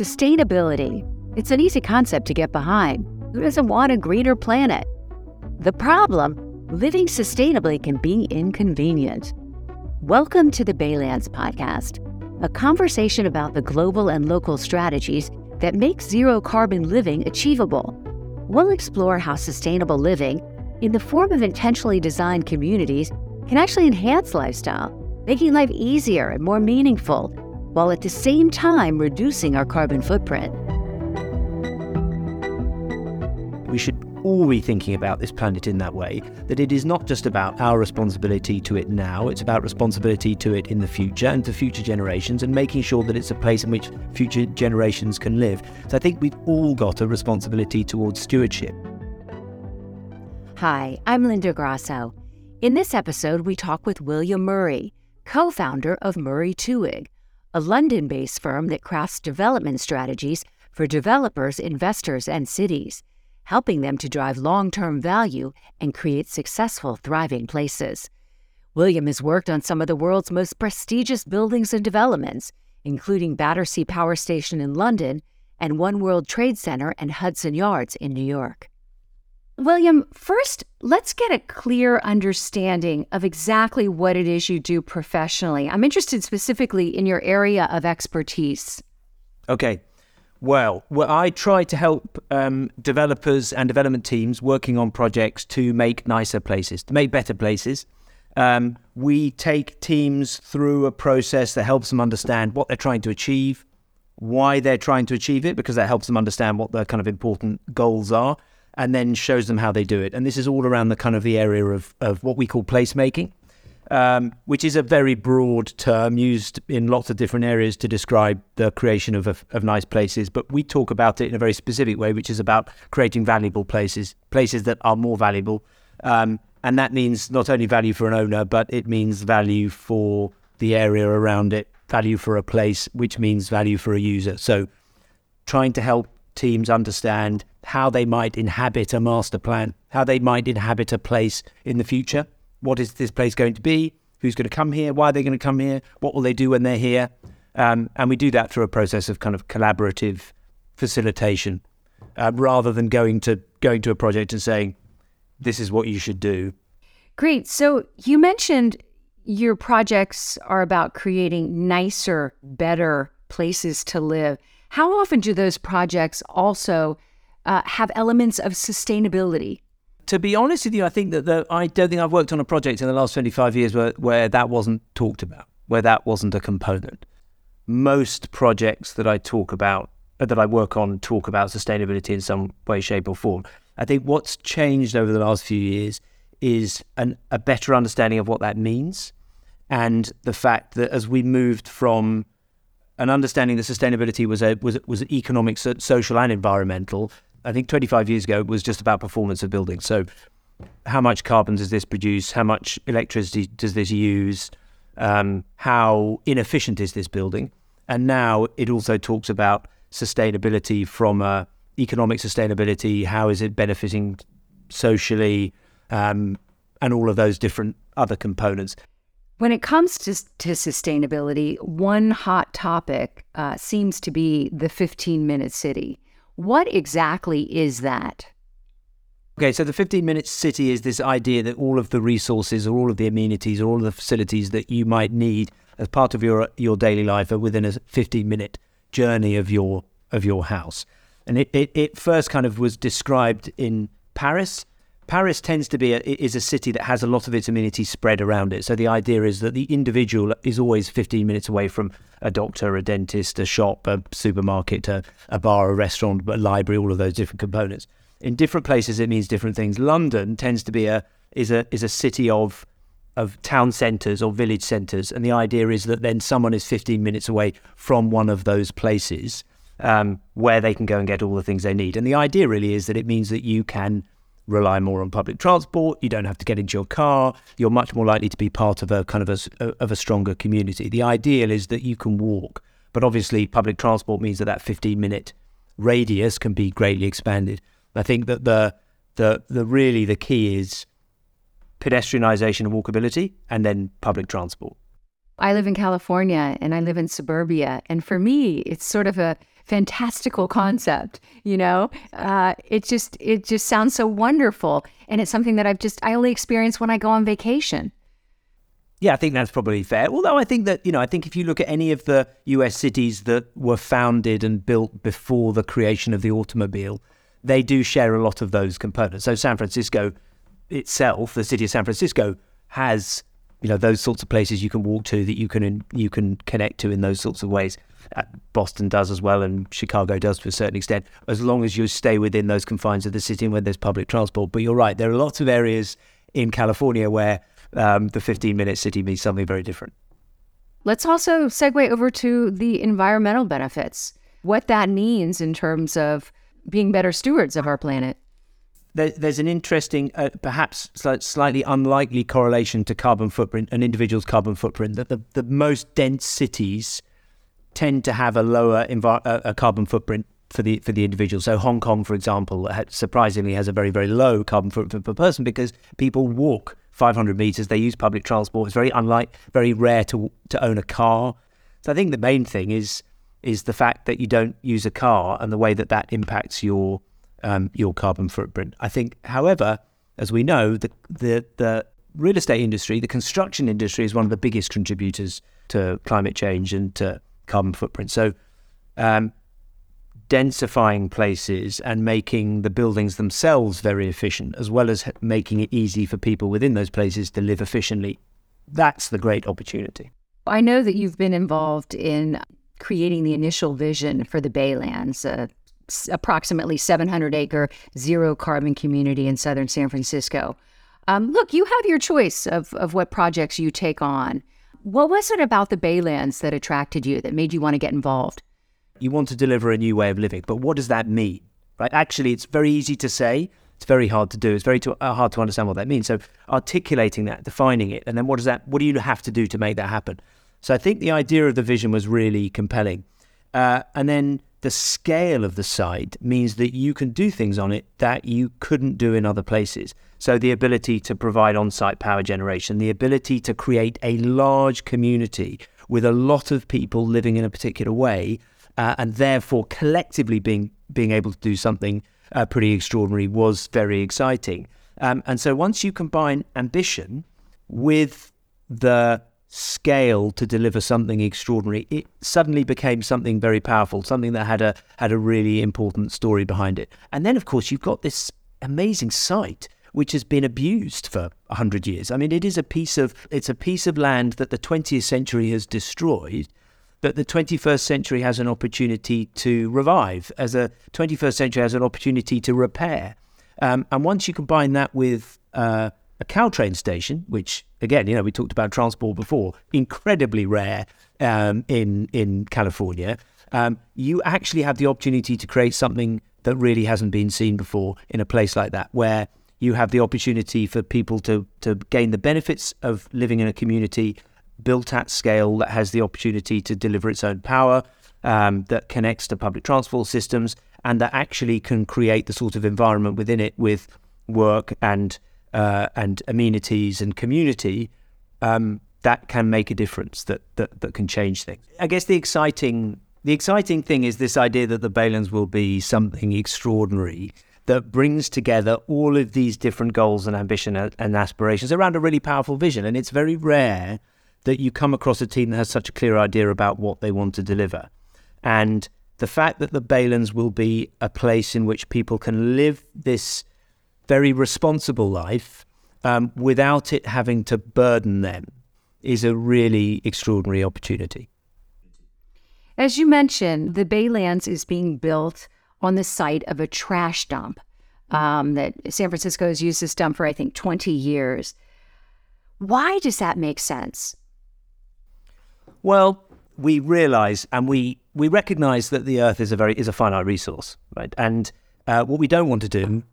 Sustainability. It's an easy concept to get behind. Who doesn't want a greener planet? The problem living sustainably can be inconvenient. Welcome to the Baylands Podcast, a conversation about the global and local strategies that make zero carbon living achievable. We'll explore how sustainable living, in the form of intentionally designed communities, can actually enhance lifestyle, making life easier and more meaningful while at the same time reducing our carbon footprint. We should all be thinking about this planet in that way that it is not just about our responsibility to it now, it's about responsibility to it in the future and to future generations and making sure that it's a place in which future generations can live. So I think we've all got a responsibility towards stewardship. Hi, I'm Linda Grasso. In this episode, we talk with William Murray, co founder of Murray Twohig a London based firm that crafts development strategies for developers, investors, and cities, helping them to drive long term value and create successful, thriving places. William has worked on some of the world's most prestigious buildings and developments, including Battersea Power Station in London and One World Trade Center and Hudson Yards in New York. William, first, let's get a clear understanding of exactly what it is you do professionally. I'm interested specifically in your area of expertise. Okay. Well, well I try to help um, developers and development teams working on projects to make nicer places, to make better places. Um, we take teams through a process that helps them understand what they're trying to achieve, why they're trying to achieve it, because that helps them understand what their kind of important goals are and then shows them how they do it. And this is all around the kind of the area of, of what we call placemaking, um, which is a very broad term used in lots of different areas to describe the creation of, of, of nice places. But we talk about it in a very specific way, which is about creating valuable places, places that are more valuable. Um, and that means not only value for an owner, but it means value for the area around it, value for a place, which means value for a user. So trying to help teams understand how they might inhabit a master plan, how they might inhabit a place in the future. What is this place going to be? Who's going to come here? Why are they going to come here? What will they do when they're here? Um, and we do that through a process of kind of collaborative facilitation, uh, rather than going to going to a project and saying, "This is what you should do." Great. So you mentioned your projects are about creating nicer, better places to live. How often do those projects also uh, have elements of sustainability? To be honest with you, I think that the, I don't think I've worked on a project in the last 25 years where, where that wasn't talked about, where that wasn't a component. Most projects that I talk about, uh, that I work on, talk about sustainability in some way, shape, or form. I think what's changed over the last few years is an, a better understanding of what that means and the fact that as we moved from an understanding that sustainability was a was was economic, social, and environmental. I think 25 years ago it was just about performance of buildings. So, how much carbon does this produce? How much electricity does this use? Um, how inefficient is this building? And now it also talks about sustainability from uh, economic sustainability. How is it benefiting socially? Um, and all of those different other components. When it comes to, to sustainability, one hot topic uh, seems to be the 15 minute city. What exactly is that? Okay, so the 15 minute city is this idea that all of the resources or all of the amenities or all of the facilities that you might need as part of your your daily life are within a 15 minute journey of your of your house. And it, it, it first kind of was described in Paris Paris tends to be a, is a city that has a lot of its amenities spread around it. So the idea is that the individual is always 15 minutes away from a doctor, a dentist, a shop, a supermarket, a, a bar, a restaurant, a library, all of those different components. In different places, it means different things. London tends to be a is a is a city of of town centres or village centres, and the idea is that then someone is 15 minutes away from one of those places um, where they can go and get all the things they need. And the idea really is that it means that you can rely more on public transport. You don't have to get into your car. You're much more likely to be part of a kind of a, of a stronger community. The ideal is that you can walk, but obviously public transport means that that 15 minute radius can be greatly expanded. I think that the the the really the key is pedestrianisation and walkability, and then public transport. I live in California and I live in suburbia, and for me, it's sort of a fantastical concept. You know, uh, it just it just sounds so wonderful, and it's something that I've just I only experience when I go on vacation. Yeah, I think that's probably fair. Although I think that, you know, I think if you look at any of the US cities that were founded and built before the creation of the automobile, they do share a lot of those components. So San Francisco itself, the city of San Francisco, has you know those sorts of places you can walk to that you can you can connect to in those sorts of ways. Boston does as well, and Chicago does to a certain extent, as long as you stay within those confines of the city and where there's public transport. But you're right, there are lots of areas in California where um, the 15 minute city means something very different. Let's also segue over to the environmental benefits, what that means in terms of being better stewards of our planet. there's an interesting, uh, perhaps slightly unlikely correlation to carbon footprint, an individual's carbon footprint. That the, the most dense cities tend to have a lower uh, a carbon footprint for the for the individual. So Hong Kong, for example, surprisingly has a very very low carbon footprint per person because people walk 500 meters. They use public transport. It's very unlike, very rare to to own a car. So I think the main thing is is the fact that you don't use a car and the way that that impacts your um, your carbon footprint. I think, however, as we know, the, the the real estate industry, the construction industry, is one of the biggest contributors to climate change and to carbon footprint. So, um, densifying places and making the buildings themselves very efficient, as well as making it easy for people within those places to live efficiently, that's the great opportunity. I know that you've been involved in creating the initial vision for the Baylands, a approximately 700 acre zero carbon community in southern San Francisco. Um, look, you have your choice of, of what projects you take on. What was it about the Baylands that attracted you, that made you want to get involved? You want to deliver a new way of living, but what does that mean? Right? Actually, it's very easy to say. It's very hard to do. It's very to, uh, hard to understand what that means. So, articulating that, defining it, and then what does that? What do you have to do to make that happen? So, I think the idea of the vision was really compelling, uh, and then the scale of the site means that you can do things on it that you couldn't do in other places. So, the ability to provide on site power generation, the ability to create a large community with a lot of people living in a particular way, uh, and therefore collectively being, being able to do something uh, pretty extraordinary was very exciting. Um, and so, once you combine ambition with the scale to deliver something extraordinary, it suddenly became something very powerful, something that had a had a really important story behind it. And then, of course, you've got this amazing site which has been abused for 100 years. I mean, it is a piece of it's a piece of land that the 20th century has destroyed, but the 21st century has an opportunity to revive, as a 21st century has an opportunity to repair. Um, and once you combine that with uh, a Caltrain station, which again, you know, we talked about transport before, incredibly rare um, in in California. Um, you actually have the opportunity to create something that really hasn't been seen before in a place like that, where you have the opportunity for people to to gain the benefits of living in a community built at scale that has the opportunity to deliver its own power, um, that connects to public transport systems, and that actually can create the sort of environment within it with work and uh, and amenities and community, um, that can make a difference. That, that that can change things. I guess the exciting the exciting thing is this idea that the Baylands will be something extraordinary that brings together all of these different goals and ambition and aspirations around a really powerful vision. And it's very rare that you come across a team that has such a clear idea about what they want to deliver. And the fact that the Baylands will be a place in which people can live this very responsible life um, without it having to burden them is a really extraordinary opportunity. As you mentioned, the Baylands is being built on the site of a trash dump um, that San Francisco has used this dump for, I think, 20 years. Why does that make sense? Well, we realize and we, we recognize that the earth is a very is a finite resource, right? And uh, what we don't want to do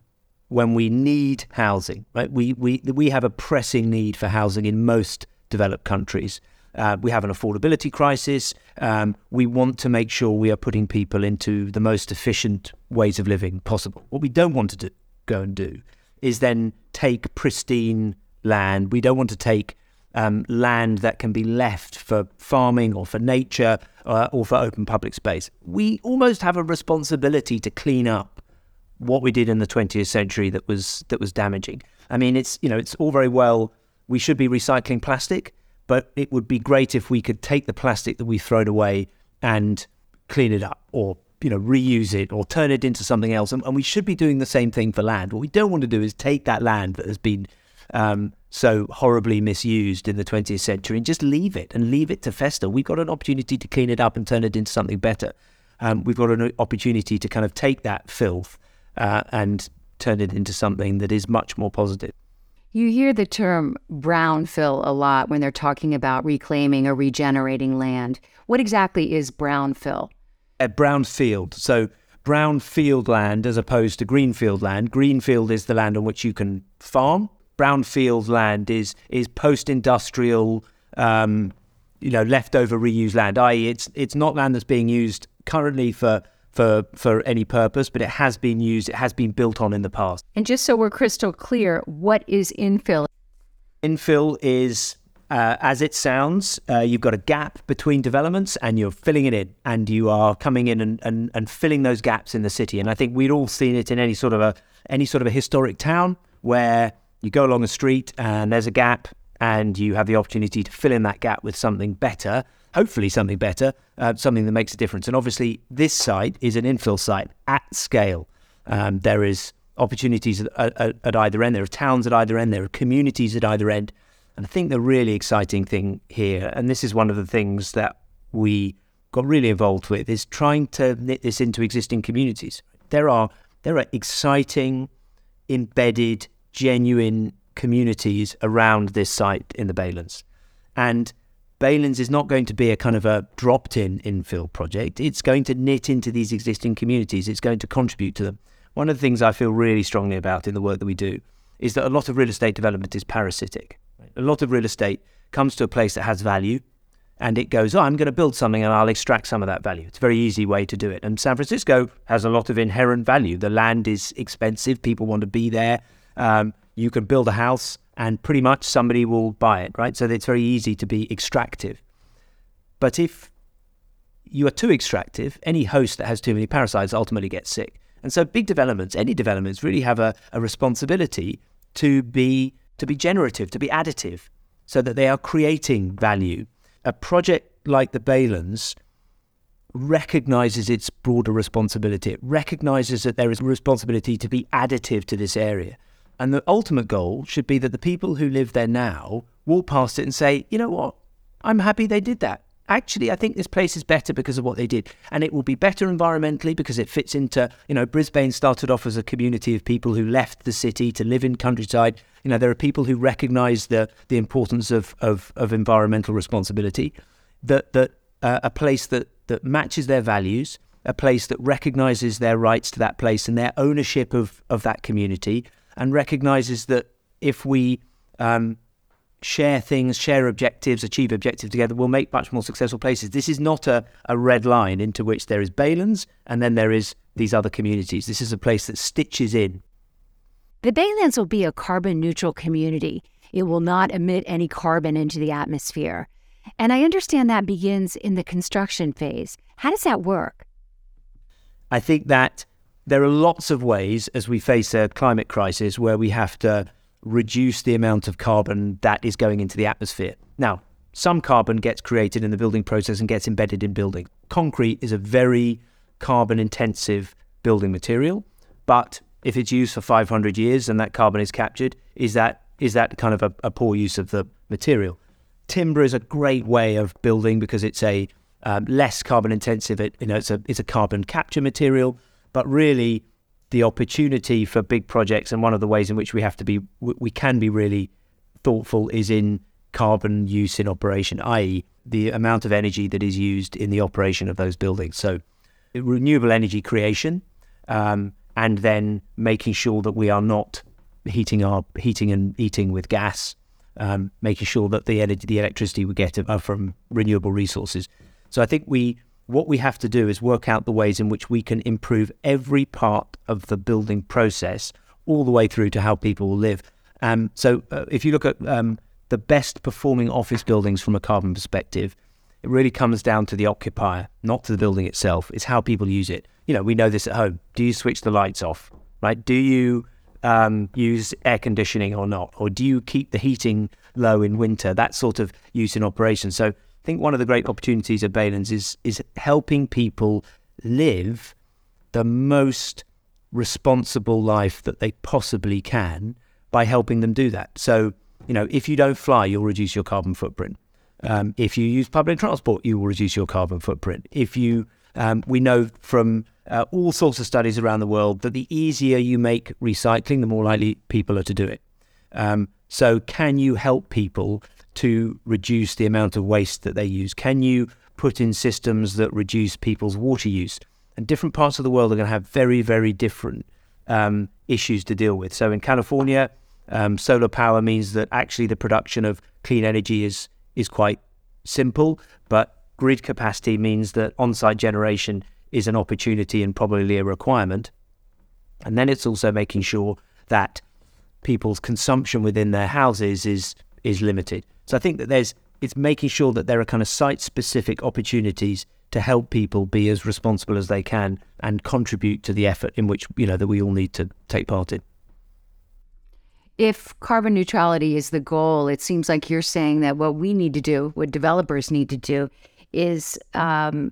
when we need housing. Right? We, we, we have a pressing need for housing in most developed countries. Uh, we have an affordability crisis. Um, we want to make sure we are putting people into the most efficient ways of living possible. What we don't want to do, go and do is then take pristine land. We don't want to take um, land that can be left for farming or for nature uh, or for open public space. We almost have a responsibility to clean up what we did in the 20th century that was that was damaging. I mean, it's you know it's all very well. We should be recycling plastic, but it would be great if we could take the plastic that we've thrown away and clean it up or you know reuse it or turn it into something else. And, and we should be doing the same thing for land. What we don't want to do is take that land that has been um, so horribly misused in the 20th century and just leave it and leave it to fester. We've got an opportunity to clean it up and turn it into something better. Um, we've got an opportunity to kind of take that filth uh, and turn it into something that is much more positive. You hear the term brownfill a lot when they're talking about reclaiming or regenerating land. What exactly is brownfill? A brownfield. So, brownfield land as opposed to greenfield land. Greenfield is the land on which you can farm. Brownfield land is is post-industrial, um, you know, leftover reused land. I.e., it's it's not land that's being used currently for for for any purpose, but it has been used, it has been built on in the past. And just so we're crystal clear, what is infill? Infill is uh, as it sounds, uh, you've got a gap between developments and you're filling it in, and you are coming in and, and, and filling those gaps in the city. And I think we'd all seen it in any sort of a any sort of a historic town where you go along a street and there's a gap, and you have the opportunity to fill in that gap with something better hopefully something better, uh, something that makes a difference. And obviously, this site is an infill site at scale. Um, there is opportunities at, at, at, either end. There are towns at either end. There are communities at either end. And I think the really exciting thing here, and this is one of the things that we got really involved with, is trying to knit this into existing communities. There are there are exciting, embedded, genuine communities around this site in the Baylands, and Baylands is not going to be a kind of a dropped in infill project. It's going to knit into these existing communities, it's going to contribute to them. One of the things I feel really strongly about in the work that we do is that a lot of real estate development is parasitic. A lot of real estate comes to a place that has value and it goes, oh, I'm going to build something and I'll extract some of that value. It's a very easy way to do it. And San Francisco has a lot of inherent value. The land is expensive, people want to be there. Um, you can build a house and pretty much somebody will buy it, right? So it's very easy to be extractive. But if you are too extractive, any host that has too many parasites ultimately gets sick. And so big developments, any developments really have a, a responsibility to be to be generative, to be additive, so that they are creating value. A project like the Baylands recognizes its broader responsibility. It recognizes that there is a responsibility to be additive to this area. And the ultimate goal should be that the people who live there now walk past it and say, you know what? I'm happy they did that. Actually, I think this place is better because of what they did. And it will be better environmentally because it fits into, you know, Brisbane started off as a community of people who left the city to live in countryside. You know, there are people who recognize the, the importance of, of, of environmental responsibility, that, that uh, a place that, that matches their values, a place that recognizes their rights to that place and their ownership of, of that community, and recognizes that if we um, share things, share objectives, achieve objectives together, we'll make much more successful places. This is not a, a red line into which there is Baylands and then there is these other communities. This is a place that stitches in. The Baylands will be a carbon neutral community. It will not emit any carbon into the atmosphere. And I understand that begins in the construction phase. How does that work? I think that there are lots of ways as we face a climate crisis where we have to reduce the amount of carbon that is going into the atmosphere. Now, some carbon gets created in the building process and gets embedded in building. Concrete is a very carbon intensive building material, but if it's used for 500 years and that carbon is captured, is that is that kind of a, a poor use of the material? Timber is a great way of building because it's a um, less carbon intensive. It, you know, it's a it's a carbon capture material but really the opportunity for big projects and one of the ways in which we have to be we can be really thoughtful is in carbon use in operation i.e. the amount of energy that is used in the operation of those buildings so renewable energy creation um, and then making sure that we are not heating our heating and eating with gas um, making sure that the energy the electricity we get are from renewable resources so i think we what we have to do is work out the ways in which we can improve every part of the building process all the way through to how people will live. Um, so uh, if you look at um, the best performing office buildings from a carbon perspective, it really comes down to the occupier, not to the building itself. It's how people use it. You know, we know this at home. Do you switch the lights off? Right? Do you um, use air conditioning or not? Or do you keep the heating low in winter? That sort of use in operation. So think one of the great opportunities of Baylands is is helping people live the most responsible life that they possibly can by helping them do that. So, you know, if you don't fly, you'll reduce your carbon footprint. Um, if you use public transport, you will reduce your carbon footprint. If you, um, we know from uh, all sorts of studies around the world that the easier you make recycling, the more likely people are to do it. Um, so, can you help people to reduce the amount of waste that they use? Can you put in systems that reduce people's water use? And different parts of the world are going to have very, very different um, issues to deal with. So, in California, um, solar power means that actually the production of clean energy is is quite simple, but grid capacity means that on-site generation is an opportunity and probably a requirement. And then it's also making sure that people's consumption within their houses is is limited. So I think that there's it's making sure that there are kind of site specific opportunities to help people be as responsible as they can and contribute to the effort in which you know that we all need to take part in. If carbon neutrality is the goal, it seems like you're saying that what we need to do, what developers need to do, is um,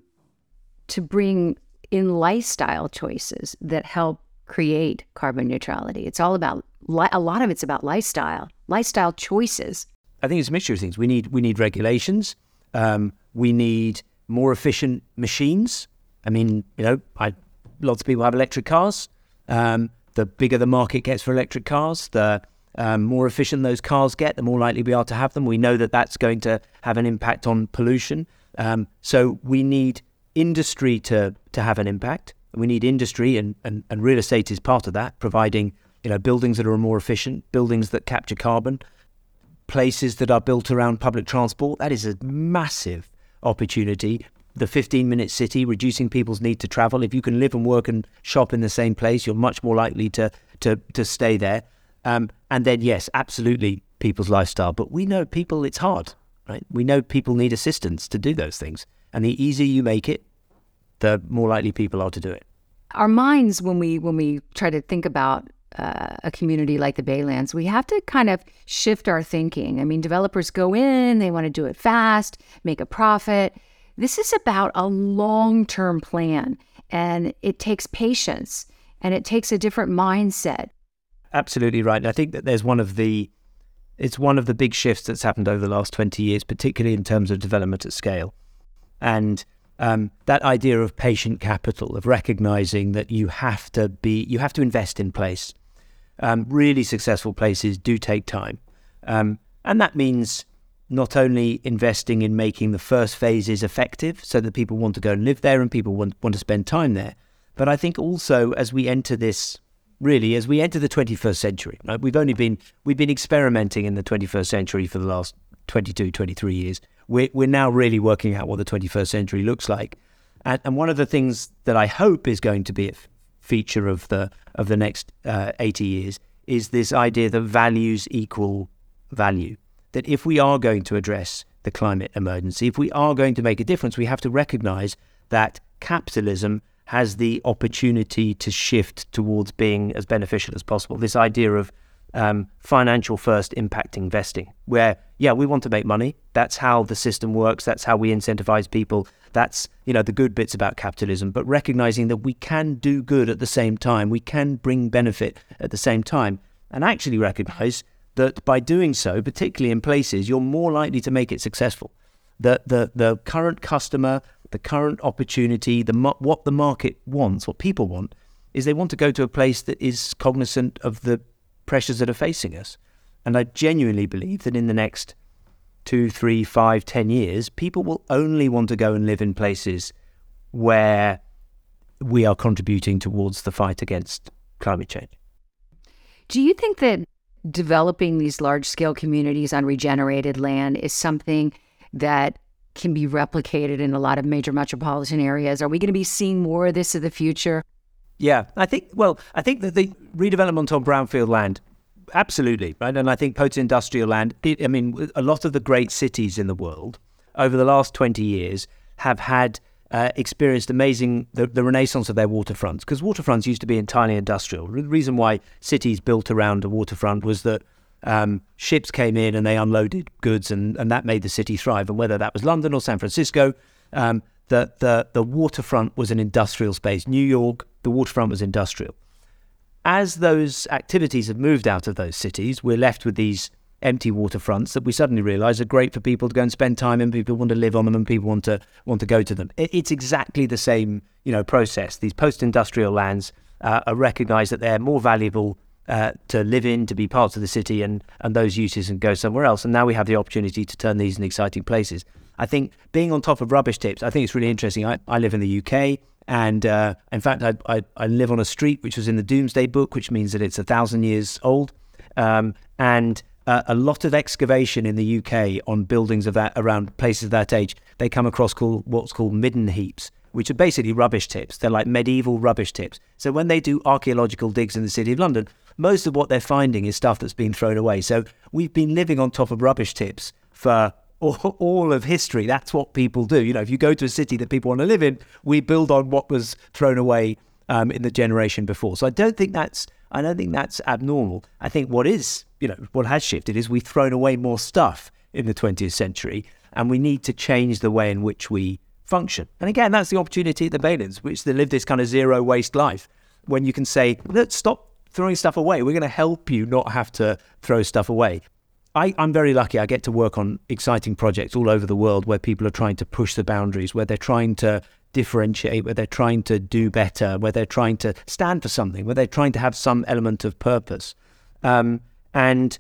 to bring in lifestyle choices that help create carbon neutrality. It's all about a lot of it's about lifestyle, lifestyle choices. I think it's a mixture of things. We need we need regulations. Um, we need more efficient machines. I mean, you know, I, lots of people have electric cars. Um, the bigger the market gets for electric cars, the um, more efficient those cars get, the more likely we are to have them. We know that that's going to have an impact on pollution. Um, so we need industry to to have an impact. We need industry, and, and, and real estate is part of that, providing you know buildings that are more efficient, buildings that capture carbon, places that are built around public transport. That is a massive opportunity. The 15 minute city, reducing people's need to travel. If you can live and work and shop in the same place, you're much more likely to to to stay there. Um, and then yes, absolutely people's lifestyle. But we know people, it's hard, right? We know people need assistance to do those things. And the easier you make it, the more likely people are to do it. Our minds, when we when we try to think about uh, a community like the Baylands, we have to kind of shift our thinking. I mean, developers go in, they want to do it fast, make a profit. This is about a long term plan, and it takes patience and it takes a different mindset. Absolutely right. And I think that there's one of the it's one of the big shifts that's happened over the last 20 years, particularly in terms of development at scale. And um, that idea of patient capital, of recognizing that you have to be, you have to invest in place. Um, really successful places do take time. Um, and that means not only investing in making the first phases effective so that people want to go and live there and people want, want to spend time there, but I think also as we enter this, really, as we enter the 21st century, right, we've only been, we've been experimenting in the 21st century for the last 22, 23 years we're, we're now really working out what the 21st century looks like. And, and one of the things that I hope is going to be feature of the of the next uh, 80 years is this idea that values equal value. That if we are going to address the climate emergency, if we are going to make a difference, we have to recognize that capitalism has the opportunity to shift towards being as beneficial as possible. This idea of um, financial first impact investing, where yeah, we want to make money. That's how the system works. That's how we incentivize people. That's you know the good bits about capitalism. But recognizing that we can do good at the same time, we can bring benefit at the same time, and actually recognize that by doing so, particularly in places, you're more likely to make it successful. The the the current customer, the current opportunity, the what the market wants, what people want, is they want to go to a place that is cognizant of the pressures that are facing us. And I genuinely believe that in the next two, three, five, ten years, people will only want to go and live in places where we are contributing towards the fight against climate change. Do you think that developing these large scale communities on regenerated land is something that can be replicated in a lot of major metropolitan areas? Are we going to be seeing more of this in the future? Yeah, I think. Well, I think that the redevelopment on brownfield land absolutely, right? And I think post-industrial land. It, I mean, a lot of the great cities in the world over the last twenty years have had uh, experienced amazing the, the, renaissance of their waterfronts because waterfronts used to be entirely industrial. The reason why cities built around a waterfront was that um, ships came in and they unloaded goods, and, and that made the city thrive. And whether that was London or San Francisco, um, the, the the waterfront was an industrial space. New York, the waterfront was industrial. As those activities have moved out of those cities, we're left with these empty waterfronts that we suddenly realise are great for people to go and spend time in. People want to live on them, and people want to want to go to them. It's exactly the same, you know, process. These post-industrial lands uh, are recognised that they're more valuable uh, to live in, to be parts of the city, and and those uses and go somewhere else. And now we have the opportunity to turn these into exciting places. I think being on top of rubbish tips, I think it's really interesting. I, I live in the UK. And uh, in fact, I, I, I, live on a street which was in the Domesday Book, which means that it's a thousand years old. Um, and uh, a lot of excavation in the UK on buildings of that around places of that age, they come across called what's called midden heaps, which are basically rubbish tips. They're like medieval rubbish tips. So when they do archaeological digs in the city of London, most of what they're finding is stuff that's been thrown away. So we've been living on top of rubbish tips for all of history. That's what people do. You know, if you go to a city that people want to live in, we build on what was thrown away um, in the generation before. So I don't think that's I don't think that's abnormal. I think what is you know what has shifted is we've thrown away more stuff in the 20th century, and we need to change the way in which we function. And again, that's the opportunity at the Baylands, which to live this kind of zero waste life, when you can say, let's stop throwing stuff away. We're going to help you not have to throw stuff away. I, am very lucky. I get to work on exciting projects all over the world where people are trying to push the boundaries, where they're trying to differentiate, where they're trying to do better, where they're trying to stand for something, where they're trying to have some element of purpose. Um, and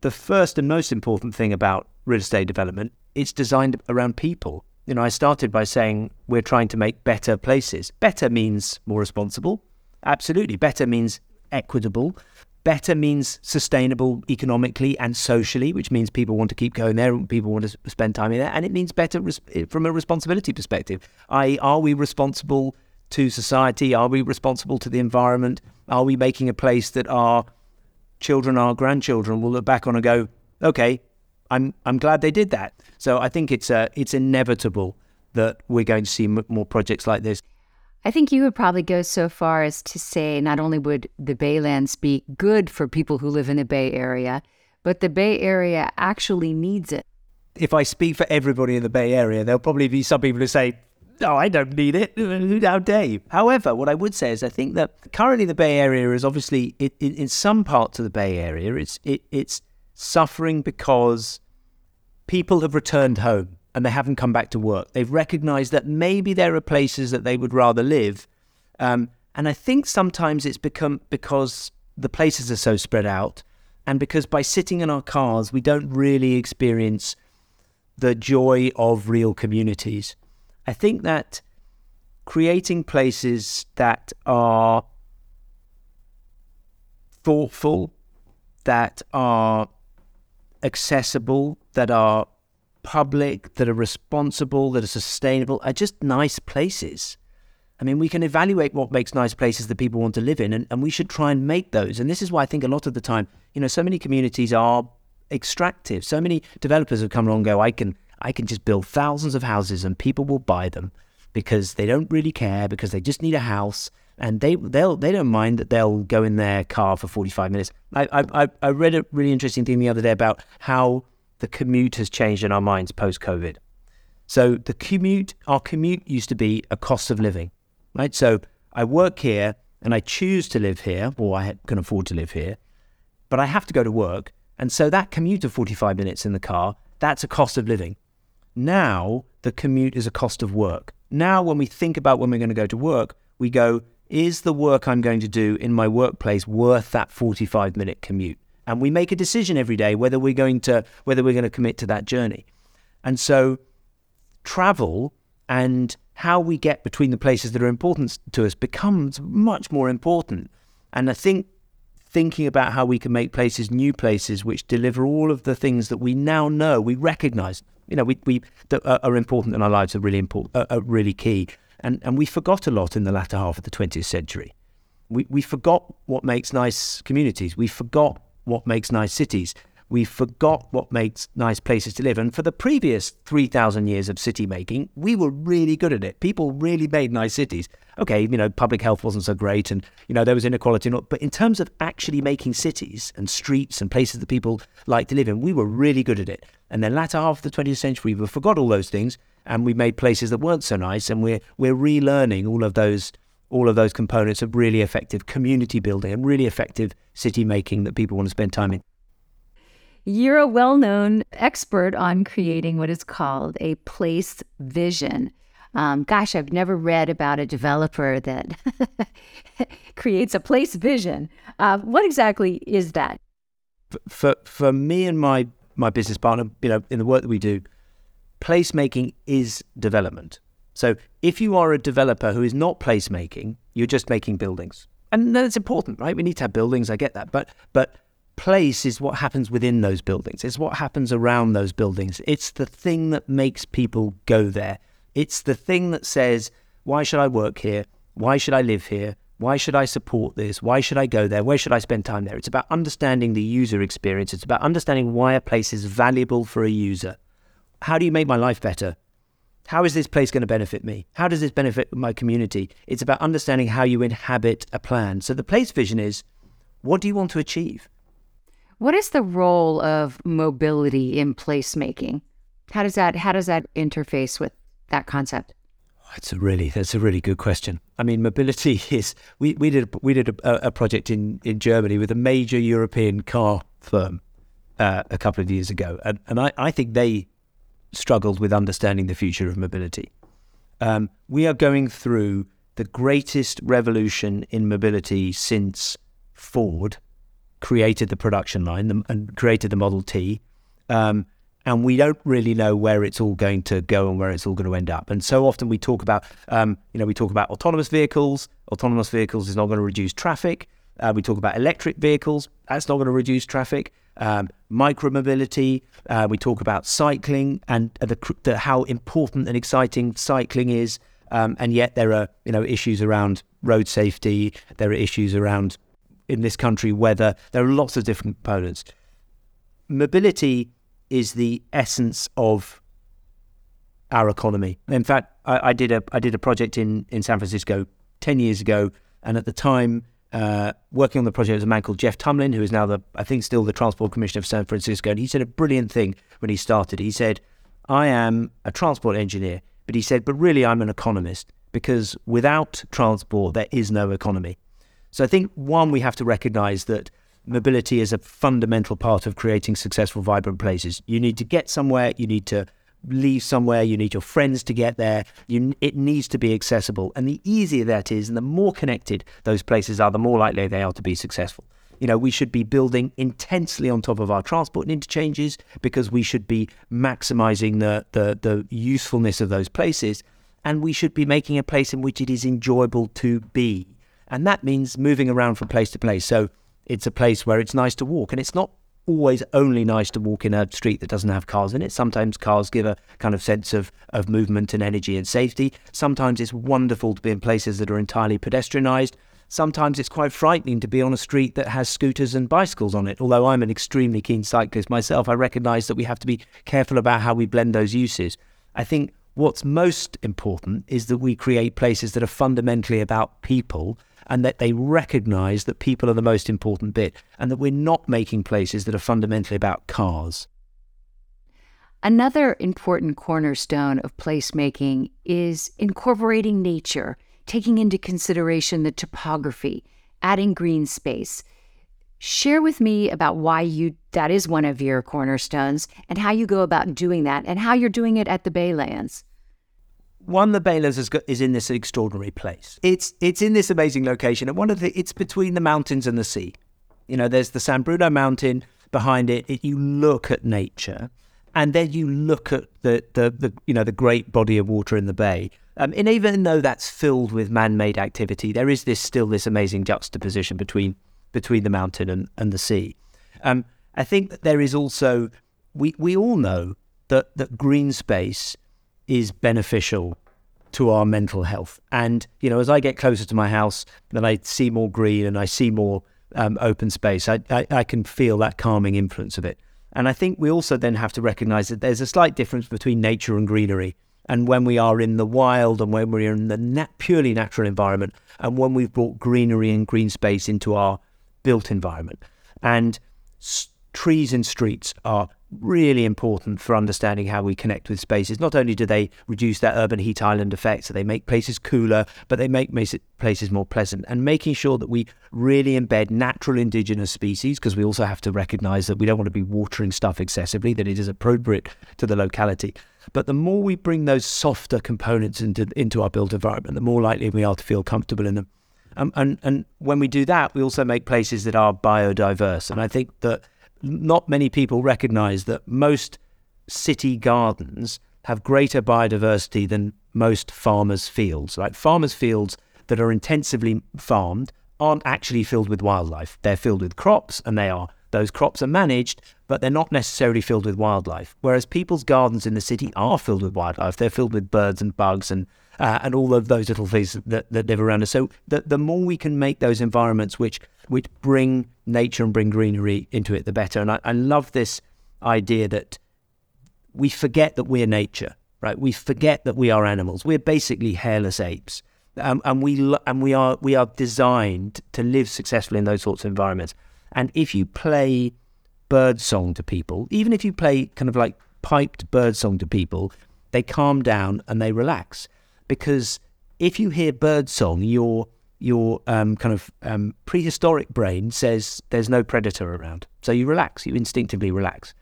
the first and most important thing about real estate development, it's designed around people. You know, I started by saying we're trying to make better places. Better means more responsible. Absolutely. Better means equitable. Better means sustainable economically and socially, which means people want to keep going there, people want to spend time in there, and it means better res- from a responsibility perspective. I, are we responsible to society? Are we responsible to the environment? Are we making a place that our children, our grandchildren will look back on and go, okay, I'm I'm glad they did that. So I think it's uh, it's inevitable that we're going to see more projects like this. I think you would probably go so far as to say not only would the Baylands be good for people who live in the Bay Area, but the Bay Area actually needs it. If I speak for everybody in the Bay Area, there'll probably be some people who say, no, I don't need it. How dare you? However, what I would say is I think that currently the Bay Area is obviously, it, it, in some parts of the Bay Area, it's, it, it's suffering because people have returned home and they haven't come back to work. They've recognized that maybe there are places that they would rather live. Um, and I think sometimes it's become because the places are so spread out and because by sitting in our cars, we don't really experience the joy of real communities. I think that creating places that are thoughtful, that are accessible, that are public, that are responsible, that are sustainable, are just nice places. I mean, we can evaluate what makes nice places that people want to live in, and, and we should try and make those. And this is why I think a lot of the time, you know, so many communities are extractive. So many developers have come along and go, I can, I can just build thousands of houses and people will buy them because they don't really care, because they just need a house and they they'll they don't mind that they'll go in their car for 45 minutes. I I I read a really interesting thing the other day about how the commute has changed in our minds post COVID. So the commute, our commute used to be a cost of living, right? So I work here and I choose to live here, or I can afford to live here, but I have to go to work. And so that commute of 45 minutes in the car, that's a cost of living. Now the commute is a cost of work. Now, when we think about when we're going to go to work, we go, is the work I'm going to do in my workplace worth that 45 minute commute? And we make a decision every day whether we're going to whether we're going to commit to that journey. And so travel and how we get between the places that are important to us becomes much more important. And I think thinking about how we can make places new places which deliver all of the things that we now know, we recognize, you know, we, we that are important in our lives are really important, are really key. And, and we forgot a lot in the latter half of the 20th century. We, we forgot what makes nice communities. We forgot what makes nice cities. We forgot what makes nice places to live. And for the previous 3,000 years of city making, we were really good at it. People really made nice cities. Okay, you know, public health wasn't so great and, you know, there was inequality. But in terms of actually making cities and streets and places that people like to live in, we were really good at it. And then latter half of the 20th century, we forgot all those things and we made places that weren't so nice. And we're, we're relearning all of those all of those components of really effective community building and really effective city making that people want to spend time in. You're a well known expert on creating what is called a place vision. Um, gosh, I've never read about a developer that creates a place vision. Uh, what exactly is that? For, for me and my, my business partner, you know, in the work that we do, placemaking is development. So if you are a developer who is not placemaking, you're just making buildings. And that's important, right? We need to have buildings, I get that. But but place is what happens within those buildings. It's what happens around those buildings. It's the thing that makes people go there. It's the thing that says, why should I work here? Why should I live here? Why should I support this? Why should I go there? Where should I spend time there? It's about understanding the user experience. It's about understanding why a place is valuable for a user. How do you make my life better? How is this place going to benefit me? How does this benefit my community? It's about understanding how you inhabit a plan. So the place vision is what do you want to achieve? What is the role of mobility in placemaking? How does that how does that interface with that concept? That's a really that's a really good question. I mean, mobility is we, we did we did a, a project in, in Germany with a major European car firm uh, a couple of years ago, and, and I, I think they struggled with understanding the future of mobility. Um, we are going through the greatest revolution in mobility since Ford created the production line and created the Model T. Um, and we don't really know where it's all going to go and where it's all going to end up. And so often we talk about, um, you know, we talk about autonomous vehicles. Autonomous vehicles is not going to reduce traffic. Uh, we talk about electric vehicles. That's not going to reduce traffic um, micromobility. Uh, we talk about cycling and the, the, how important and exciting cycling is. Um, and yet there are you know issues around road safety. There are issues around in this country weather. There are lots of different components. Mobility is the essence of our economy. In fact, I, I did a I did a project in in San Francisco ten years ago, and at the time uh, working on the project was a man called Jeff Tumlin, who is now the, I think, still the Transport Commissioner of San Francisco. And he said a brilliant thing when he started. He said, I am a transport engineer, but he said, but really I'm an economist because without transport, there is no economy. So I think, one, we have to recognize that mobility is a fundamental part of creating successful, vibrant places. You need to get somewhere, you need to leave somewhere, you need your friends to get there. You, it needs to be accessible. And the easier that is, and the more connected those places are, the more likely they are to be successful. You know, we should be building intensely on top of our transport and interchanges because we should be maximizing the, the, the usefulness of those places. And we should be making a place in which it is enjoyable to be. And that means moving around from place to place. So it's a place where it's nice to walk. And it's not always only nice to walk in a street that doesn't have cars in it. Sometimes cars give a kind of sense of, of movement and energy and safety. Sometimes it's wonderful to be in places that are entirely pedestrianised. Sometimes it's quite frightening to be on a street that has scooters and bicycles on it. Although I'm an extremely keen cyclist myself, I recognise that we have to be careful about how we blend those uses. I think what's most important is that we create places that are fundamentally about people and that they recognize that people are the most important bit and that we're not making places that are fundamentally about cars. Another important cornerstone of placemaking is incorporating nature, taking into consideration the topography, adding green space. Share with me about why you that is one of your cornerstones and how you go about doing that and how you're doing it at the Baylands one, the Baylands is, is in this extraordinary place. It's it's in this amazing location, and one of the it's between the mountains and the sea. You know, there's the San Bruno Mountain behind it. it you look at nature, and then you look at the, the, the you know the great body of water in the bay. Um, and even though that's filled with man-made activity, there is this still this amazing juxtaposition between between the mountain and, and the sea. Um, I think that there is also we we all know that that green space is beneficial to our mental health. And, you know, as I get closer to my house, then I see more green and I see more um, open space. I, I, I can feel that calming influence of it. And I think we also then have to recognize that there's a slight difference between nature and greenery. And when we are in the wild and when we're in the nat- purely natural environment, and when we've brought greenery and green space into our built environment. And s- trees in streets are really important for understanding how we connect with spaces. Not only do they reduce that urban heat island effect, so they make places cooler, but they make places more pleasant. And making sure that we really embed natural indigenous species, because we also have to recognize that we don't want to be watering stuff excessively, that it is appropriate to the locality. But the more we bring those softer components into, into our built environment, the more likely we are to feel comfortable in them. Um, and, and when we do that, we also make places that are biodiverse. And I think that not many people recognize that most city gardens have greater biodiversity than most farmers' fields. Like Farmers' fields that are intensively farmed aren't actually filled with wildlife. They're filled with crops, and they are those crops are managed, but they're not necessarily filled with wildlife. Whereas people's gardens in the city are filled with wildlife. They're filled with birds and bugs and uh, and all of those little things that, that live around us. So the, the more we can make those environments which which bring nature and bring greenery into it, the better. And I, I love this idea that we forget that we're nature, right? We forget that we are animals. We're basically hairless apes. Um, and we and we are we are designed to live successfully in those sorts of environments. And if you play bird song to people, even if you play kind of like piped bird song to people, they calm down and they relax because if you hear bird song, your your um, kind of um, prehistoric brain says there's no predator around, so you relax. You instinctively relax.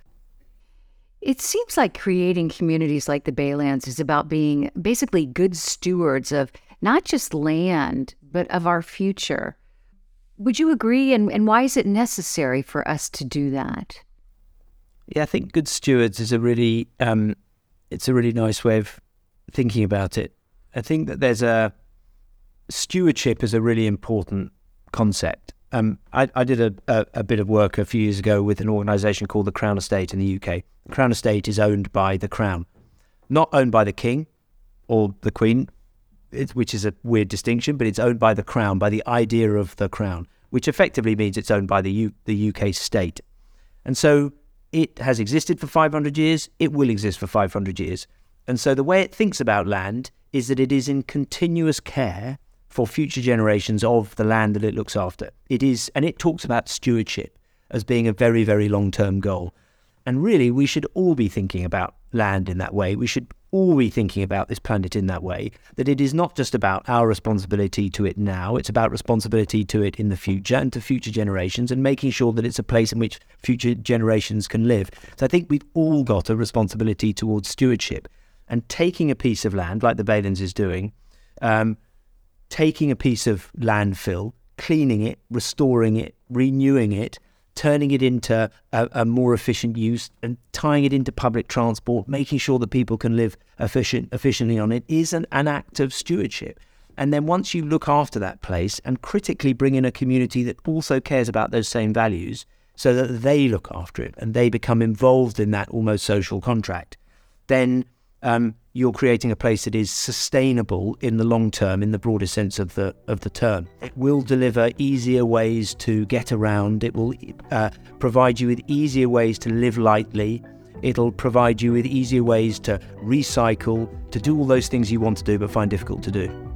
It seems like creating communities like the Baylands is about being basically good stewards of not just land, but of our future. Would you agree? And, and why is it necessary for us to do that? Yeah, I think good stewards is a really um, it's a really nice way of thinking about it. I think that there's a stewardship is a really important concept. Um, I, I, did a, a, a, bit of work a few years ago with an organisation called the Crown Estate in the UK. Crown Estate is owned by the Crown, not owned by the King or the Queen, which is a weird distinction, but it's owned by the Crown, by the idea of the Crown, which effectively means it's owned by the, U, the UK state. And so it has existed for 500 years, it will exist for 500 years. And so the way it thinks about land is that it is in continuous care for future generations of the land that it looks after. It is, and it talks about stewardship as being a very, very long term goal. And really, we should all be thinking about land in that way. We should all be thinking about this planet in that way. That it is not just about our responsibility to it now, it's about responsibility to it in the future and to future generations and making sure that it's a place in which future generations can live. So I think we've all got a responsibility towards stewardship and taking a piece of land, like the Baylands is doing, um, taking a piece of landfill, cleaning it, restoring it, renewing it, turning it into a, a, more efficient use and tying it into public transport, making sure that people can live efficient, efficiently on it is an, an act of stewardship. And then once you look after that place and critically bring in a community that also cares about those same values so that they look after it and they become involved in that almost social contract, then um, you're creating a place that is sustainable in the long term, in the broader sense of the of the term. It will deliver easier ways to get around. It will uh, provide you with easier ways to live lightly. It'll provide you with easier ways to recycle, to do all those things you want to do but find difficult to do.